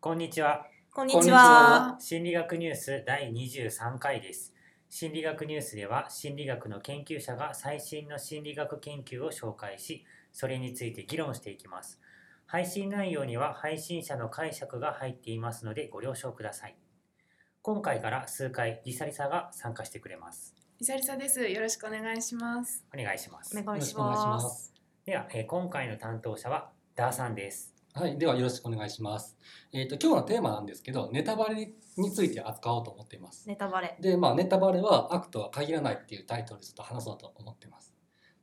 こんにちは。こんにちちはは。心理学ニュース第23回です。心理学ニュースでは心理学の研究者が最新の心理学研究を紹介し、それについて議論していきます。配信内容には配信者の解釈が入っていますのでご了承ください。今回から数回リサリサが参加してくれます。イサリサです。よろしくお願いします。お願いします。お願いしま。ますす。では、えー今回の担当者はダーさんです。はい、ではよろしくお願いします。えっ、と今日のテーマなんですけど、ネタバレについて扱おうと思っています。ネタバレ。で、まあネタバレは悪とは限らないっていうタイトルでちょっと話そうと思ってます。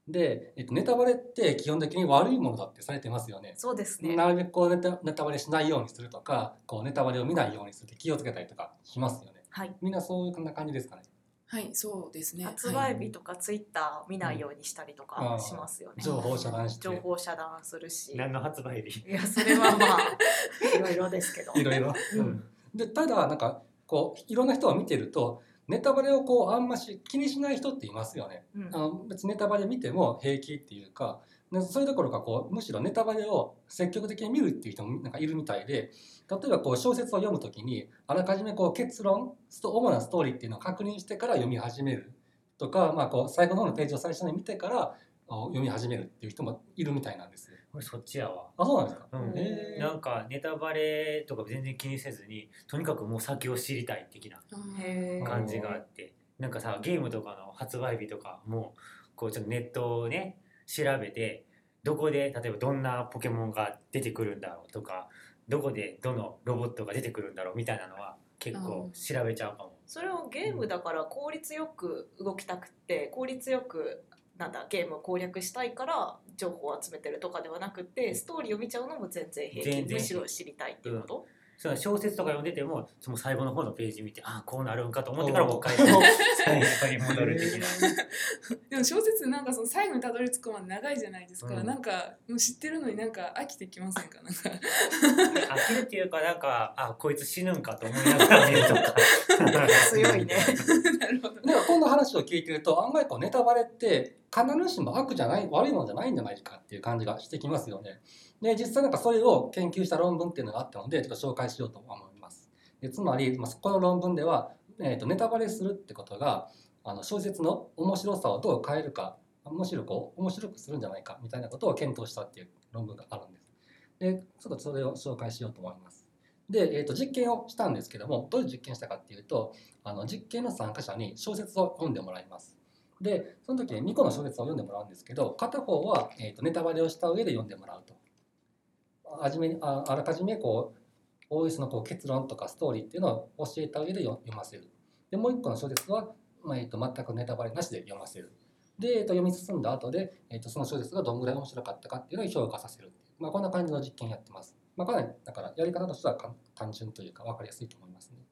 で、えっとネタバレって基本的に悪いものだってされてますよね。そうですね。なるべくこうネタネタバレしないようにするとか、こうネタバレを見ないようにするって気をつけたりとかしますよね。はい。みんなそういう感じですかね。はい、そうですね。発はい売日とかツイッター見ないようにしたりとかしますよね。情報遮断して。情報遮断するし。何の発売日？いや、それはまあ、いろいろですけど。いろいろ。うんでただなんかこういろんな人を見てるとネタバレをこうあんまし気にしない人っていますよね。うんあの別にネタバレ見ても平気っていうかでそれどころかこうむしろネタバレを積極的に見るっていう人もなんかいるみたいで例えばこう小説を読むときにあらかじめこう結論主なストーリーっていうのを確認してから読み始めるとか、まあ、こう最後の方のページを最初に見てからあ読み始めるっていう人もいるみたいなんです。よ。俺そっちやわ。あそうなんですか、うん。なんかネタバレとか全然気にせずにとにかくもう先を知りたい的な感じがあって。なんかさゲームとかの発売日とかもこうちょっとネットをね調べてどこで例えばどんなポケモンが出てくるんだろうとかどこでどのロボットが出てくるんだろうみたいなのは結構調べちゃうかも。それをゲームだから効率よく動きたくて効率よくなんだゲームを攻略したいから情報を集めてるとかではなくてストーリーを見ちゃうのも全然平気。全然むしろ知りたいっていうこと、その小説とか読んでてもその最後の方のページ見てああこうなるんかと思ってからもう一回最初に戻る的な。でも小説なんかその最後にたどり着くまで長いじゃないですか。うんなんかもう知ってるのになんか飽きてきませんか？なんか飽きるっていうかなんかあこいつ死ぬんかと思いながら見るとか 強いね話を聞いてると案外こうネタバレって必ずしも悪じゃない悪いものじゃないんじゃないかっていう感じがしてきますよね。で実際なんかそれを研究した論文っていうのがあったのでちょっと紹介しようと思います。でつまり、まあ、この論文では、えー、とネタバレするってことがあの小説の面白さをどう変えるかむしろこう面白くするんじゃないかみたいなことを検討したっていう論文があるんです。でちょっとそれを紹介しようと思います。で、えー、と実験をしたんですけどもどういう実験したかっていうとあの実験の参加者に小説を読んでもらいます。でその時に2個の小説を読んでもらうんですけど片方は、えー、とネタバレをした上で読んでもらうと。あじめああらかじめこうおおよそのこう結論とかストーリーっていうのを教えた上で読読ませる。でもう1個の小説は、まあえー、と全くネタバレなしで読ませる。で、えー、と読み進んだ後で、えー、とその小説がどんぐらい面白かったかっていうのを評価させる。まあ、こんな感じの実験やってます。まあ、かなりだからやり方としては単純というか分かりやすいと思いますね。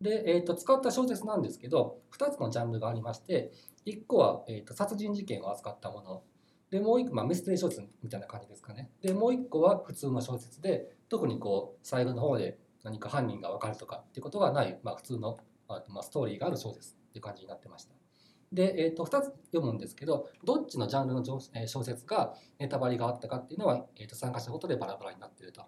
で、えー、と使った小説なんですけど2つのジャンルがありまして1個は、えー、と殺人事件を扱ったものでもう1個、まあ、ミステリー小説みたいな感じですかねでもう1個は普通の小説で特にこう最後の方で何か犯人が分かるとかっていうことがない、まあ、普通の、まあ、ストーリーがある小説っていう感じになってました。で、えー、と2つ読むんですけどどっちのジャンルの小えー小説がネタバレがあったかっていうのは、えー、と参加者ごとでバラバラになっていると。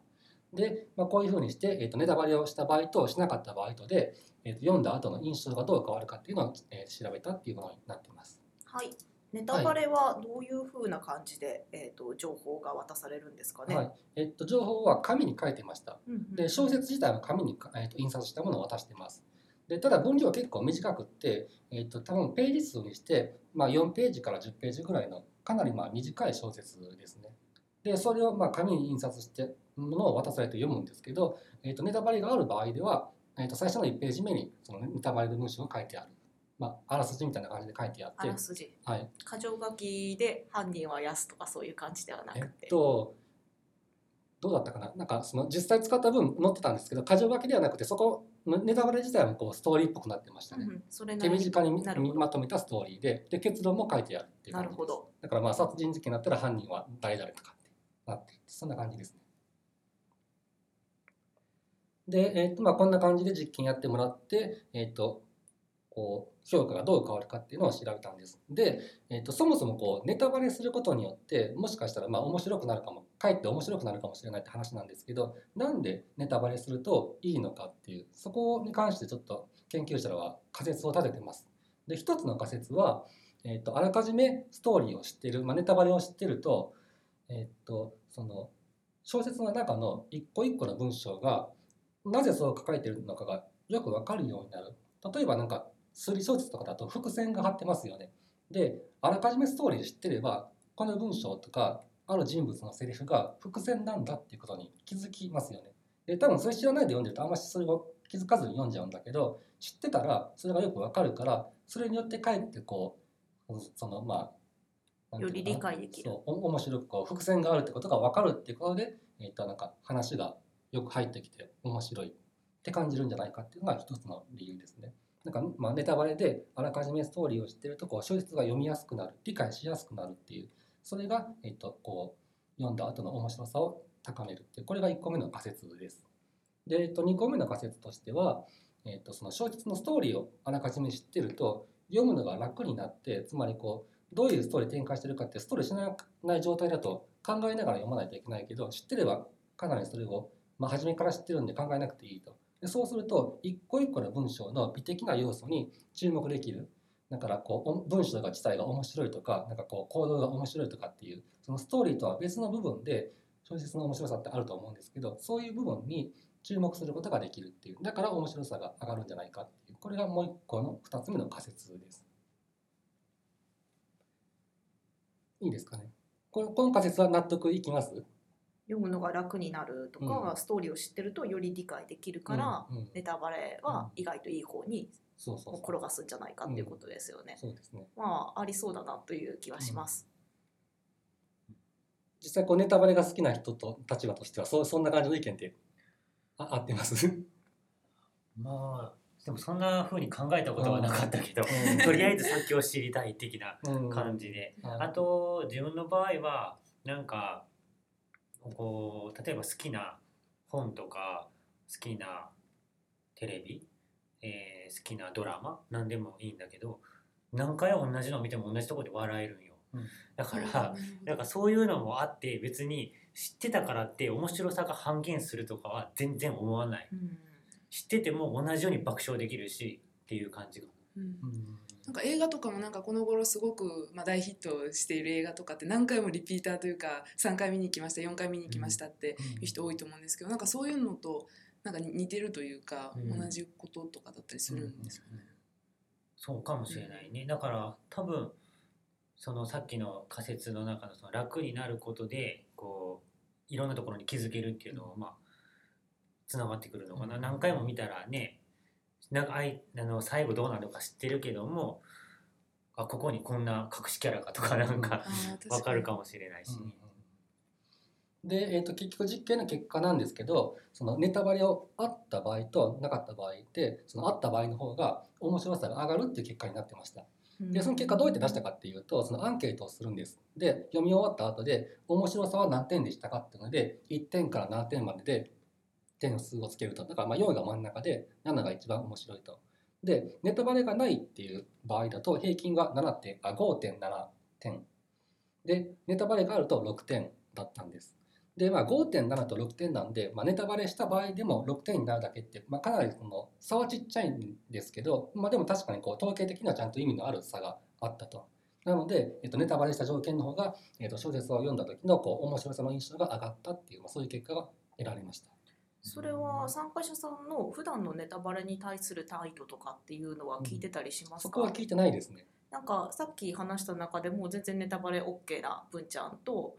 で、まあ、こういうふうにして、えー、とネタバレをした場合としなかった場合とで、えー、と読んだ後の印象がどう変わるかっていうのを、えー調べたっていうものになっています。はいネタバレはどういうふうな感じで、えー、と情報が渡されるんですかね、はいえー、と情報は紙に書いてました。うんうんで小説自体は紙に、えー、と印刷したものを渡してます。でただ分量は結構短くって、えー、と多分ページ数にして、まあ、4ページから10ページぐらいのかなりまあ短い小説ですね。でそれをまあ紙に印刷してものを渡されて読むんですけど、えー、とネタバレがある場合では、えー、と最初の1ページ目にそのネタバレの文章が書いてある、まあ、あらすじみたいな感じで書いてあって。あら、すじ。はい、箇条書きで犯人は安とかそういう感じではなえくて、っとどうだったかな？なんかその実際使った分載ってたんですけど箇条書きではなくてそこのネタバレ自体もこうストーリーっぽくなってましたね。うん手短にまとめたストーリーでで結論も書いてあるっていう感じですなるほど。だからまあ殺人事件だったら犯人は誰々とかってなってそんな感じですね。で、えーとまあ、こんな感じで実験やってもらって、えー、とこう評価がどう変わるかっていうのを調べたんです。で、えー、とそもそもこうネタバレすることによってもしかしたらまあ面白くなるかもかえって面白くなるかもしれないって話なんですけどなんでネタバレするといいのかっていうそこに関してちょっと研究者らは仮説を立ててます。で一つの仮説は、えー、とあらかじめストーリーを知ってる、まあ、ネタバレを知ってると,、えー、とその小説の中の一個一個の文章がなぜそう書かれてるのかがよくわかるようになる。例えばなんか推理小説とかだと伏線が張ってますよね。で、あらかじめストーリー知ってれば、この文章とか、ある人物のセリフが伏線なんだっていうことに気づきますよね。で、多分それ知らないで読んでるとあんまりそれを気づかずに読んじゃうんだけど、知ってたらそれがよくわかるから、それによってかえってこう、そのまあ、より理解できるそう、お面白くこう伏線があるってことがわかるっていうことで、えっ、と、なんか話がよく入ってきて面白いって感じるんじゃないかっていうのが一つの理由ですね。なんかまあネタバレであらかじめストーリーを知ってるとこう小説が読みやすくなる理解しやすくなるっていうそれが、えっと、こう読んだ後の面白さを高めるってこれが1個目の仮説です。で、えっと、2個目の仮説としては、えっと、その小説のストーリーをあらかじめ知ってると読むのが楽になってつまりこうどういうストーリー展開してるかってストーリー知らない状態だと考えながら読まないといけないけど知ってればかなりそれを、まあ、初めから知ってるんで考えなくていいと。そうすると一個一個の文章の美的な要素に注目できる。だからこう文章が自体が面白いとかなんかこう行動が面白いとかっていうそのストーリーとは別の部分で小説の面白さってあると思うんですけどそういう部分に注目することができるっていう。だから面白さが上がるんじゃないかっていう。これがもう一個の二つ目の仮説です。いいですかね。この仮説は納得いきます？読むのが楽になるとか、うん。ストーリーを知ってるとより理解できるから、うんうん。ネタバレは意外といい方にそうそうそう。転がすんじゃないかっていうことですよね。そうですね。まあありそうだなという気はします。実際こうネタバレが好きな人と立場としてはそうそんな感じの意見ってあ合ってます？まあでもそんな風に考えたことはなかったけど、うん。とりあえず先を知りたい的なうん。感じで、うん。あと自分の場合はなんかこう例えば好きな本とか好きなテレビ、えー好きなドラマ何でもいいんだけど何回同じの見ても同じところで笑えるんよ、うん。だから、なんかそういうのもあって別に知ってたからって面白さが半減するとかは全然思わない。うん。知ってても同じように爆笑できるしっていう感じがうん。うんなんか映画とかもなんかこの頃すごくまあ大ヒットしている映画とかって何回もリピーターというか3回見に行きました4回見に行きましたっていう人多いと思うんですけどなんかそういうのとなんか似てるというかうん。同じこととかだったりするんですよね。そうかもしれないね、だから多分そのさっきの仮説の中のその楽になることでこういろんなところに気づけるっていうのはまあつながってくるのかな、うん。何回も見たらねなんかあいあの最後どうなるのか知ってるけどもあここにこんな隠しキャラかとかなんかわかるかもしれないしね。で、えー、と結局実験の結果なんですけどそのネタバレをあった場合となかった場合でそのあった場合の方が面白さが上がるっていう結果になってました。でその結果どうやって出したかっていうとそのアンケートをするんです。で読み終わった後で面白さは何点でしたかっていうので1点から7点までで点数をつけるとだからまあ4が真ん中で7が一番面白いと。でネタバレがないっていう場合だと平均が7点あ5.7点でネタバレがあると6点だったんです。でまあ5.7と6点なんで、まあ、ネタバレした場合でも6点になるだけって、まあ、かなりその差はちっちゃいんですけど、まあ、でも確かにこう統計的にはちゃんと意味のある差があったと。なので、えっと、ネタバレした条件の方が、えっと、小説を読んだ時のこう面白さの印象が上がったっていう、まあ、そういう結果が得られました。それは参加者さんの普段のネタバレに対する態度とかっていうのは聞いてたりしますか、そこは聞いてないですね。なんかさっき話した中でも全然ネタバレ OK な文ちゃんと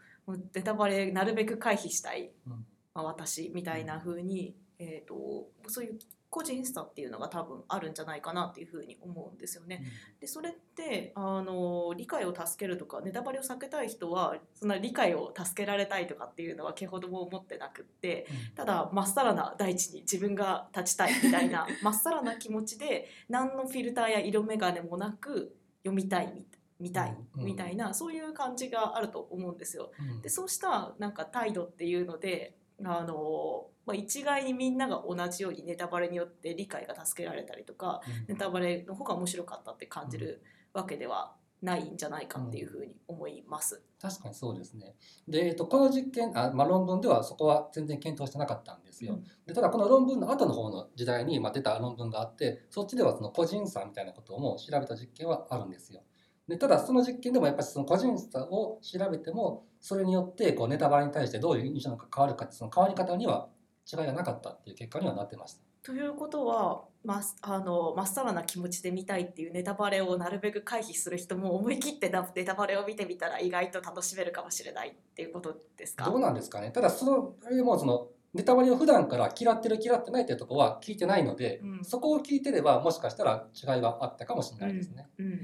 ネタバレなるべく回避したい、うん。まあ、私みたいな風に、えー、とそういう個人差っていうのが多分あるんじゃないかなっていう風に思うんですよね。でそれってあの理解を助けるとかネタバレを避けたい人はそんな理解を助けられたいとかっていうのは毛ほども思ってなくってただまっさらな大地に自分が立ちたいみたいな まっさらな気持ちで何のフィルターや色眼鏡もなく読みたいみ見たいうんみたいなそういう感じがあると思うんですよ。うんでそうしたなんか態度っていうのであのまあ、一概にみんなが同じようにネタバレによって理解が助けられたりとかネタバレの方が面白かったって感じるわけではないんじゃないかっていうふうに思います。確かにそうですね。で、えっと、この実験あ、まあ、論文ではそこは全然検討してなかったんですよ。うんでただこの論文の後の方の時代に、まあ、出た論文があってそっちではその個人差みたいなことも調べた実験はあるんですよ。でただその実験でもやっぱりその個人差を調べてもそれによってこうネタバレに対してどういう印象が変わるかってその変わり方には違いがなかったっていう結果にはなってました。ということはまあのまっさらな気持ちで見たいっていうネタバレをなるべく回避する人も思い切ってなネタバレを見てみたら意外と楽しめるかもしれないっていうことですか？どうなんですかね？ただそのあれもそのネタバレを普段から嫌ってる嫌ってないっていうところは聞いてないので、うん。そこを聞いてればもしかしたら違いがあったかもしれないですね。うん。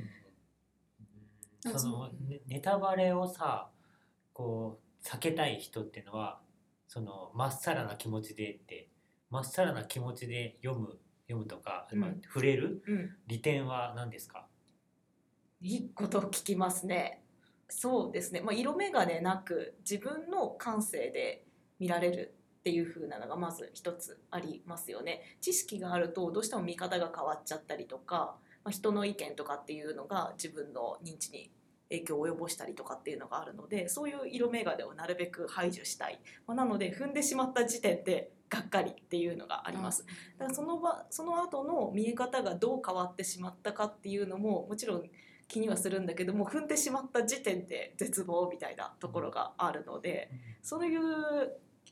あそのそうねネタバレをさこう避けたい人っていうのはそのまっさらな気持ちでってまっさらな気持ちで読む読むとか、まあうん触れるうん利点は何ですか？いいことを聞きますね。そうですね。まあ、色眼鏡なく自分の感性で見られるっていう風なのがまず一つありますよね。知識があるとどうしても見方が変わっちゃったりとか、まあ、人の意見とかっていうのが自分の認知に影響を及ぼしたりとかっていうのがあるのでそういう色眼鏡をなるべく排除したい、まあ、なので踏んでしまった時点でがっかりっていうのがあります。だからその場その後の見え方がどう変わってしまったかっていうのももちろん気にはするんだけども踏んでしまった時点で絶望みたいなところがあるのでそういう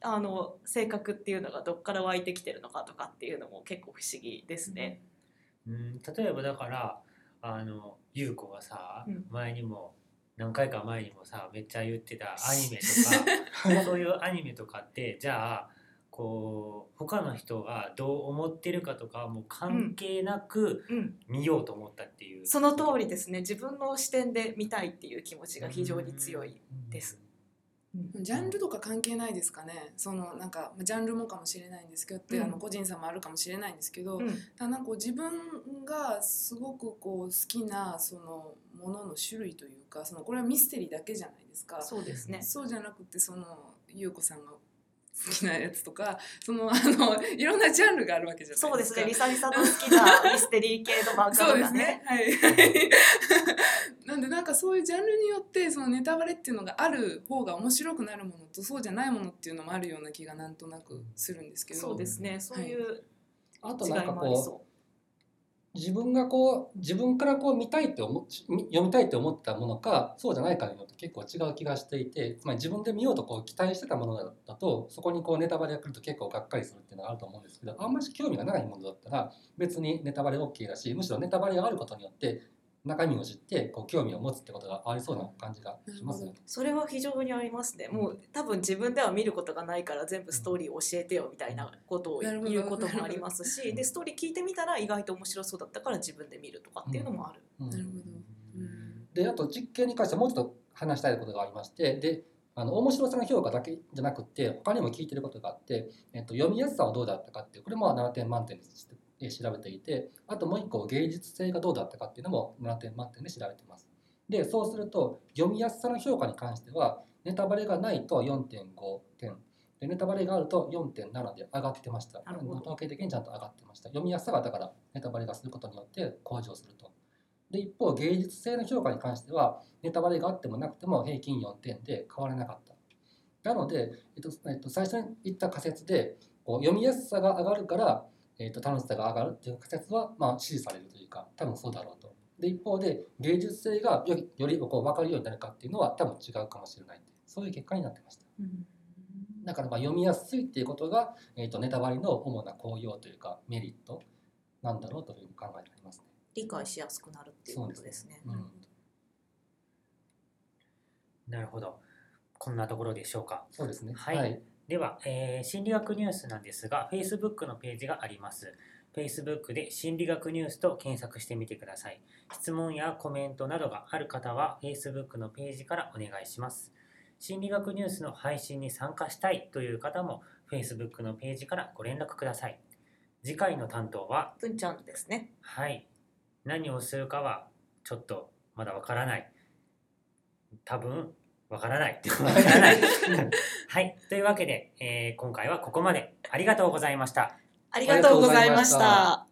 あの性格っていうのがどっから湧いてきてるのかとかっていうのも結構不思議ですね。うん。例えばだからあの優子がさ、うん。前にも何回か前にもさめっちゃ言ってたアニメとか そういうアニメとかってじゃあこう他の人がどう思ってるかとかはもう関係なくうん、見ようと思ったっていう、その通りですね。自分の視点で見たいっていう気持ちが非常に強いです。ジャンルとか関係ないですかね？そのなんかジャンルもかもしれないんですけど、うんあの個人差もあるかもしれないんですけど、うんただなんかこう自分がすごくこう好きなそのものの種類というかそのこれはミステリーだけじゃないですか。そうですね。そうじゃなくてその優子さんが好きなやつとかそのあのいろんなジャンルがあるわけじゃないですか。そうですね。リサリサの好きなミステリー系の漫画そうですとかねね。。はい。なんでなんかそういうジャンルによってそのネタバレっていうのがある方が面白くなるものとそうじゃないものっていうのもあるような気がなんとなくするんですけど。そうですね。そういうあと違いなんかこう自分がこう自分からこう見たいって思み読みたいって思ってたものかそうじゃないかによって結構違う気がしていてつまり自分で見ようとこう期待してたものだとそこにこうネタバレが来ると結構がっかりするっていうのがあると思うんですけどあんまり興味がないものだったら別にネタバレ OK だしむしろネタバレがあることによって中身を知ってこう興味を持つってことがありそうな感じがしますよね。それは非常にありますね。もう多分自分では見ることがないから全部ストーリーを教えてよみたいなことを言うこともありますし、でストーリー聞いてみたら意外と面白そうだったから自分で見るとかっていうのもある。うんなるほど。うんであと実験に関してはもうちょっと話したいことがありましてであの面白さの評価だけじゃなくて他にも聞いてることがあって、えっと、読みやすさはどうだったかっていうこれも7点満点でえ調べていてあともう一個芸術性がどうだったかっていうのも7点満点で調べてます。でそうすると読みやすさの評価に関してはネタバレがないと4.5点でネタバレがあると4.7で上がってました。統計的にちゃんと上がってました。読みやすさがだからネタバレがすることによって向上すると。で一方芸術性の評価に関してはネタバレがあってもなくても平均4点で変わらなかった。なので、えっとえっと、最初に言った仮説でこう読みやすさが上がるから、えっと、楽しさが上がるっていう仮説は、まあ、支持されるというか多分そうだろうと。で一方で芸術性がよりよりこう分かるようになるかっていうのは多分違うかもしれないそういう結果になってました。だからまあ読みやすいっていうことが、えっと、ネタバレの主な効用というかメリットなんだろうというふうに考えてありますね。理解しやすくなるっていうことですね。うん。なるほど。こんなところでしょうか。そうですね。はいでは、えー心理学ニュースなんですが Facebook のページがあります。Facebook で心理学ニュースと検索してみてください。質問やコメントなどがある方は Facebook のページからお願いします。心理学ニュースの配信に参加したいという方も Facebook のページからご連絡ください。次回の担当は文ちゃんですね。はい。何をするかはちょっとまだわからない。多分わからない。わからない。はい。というわけで、えー今回はここまで。ありがとうございました。ありがとうございました。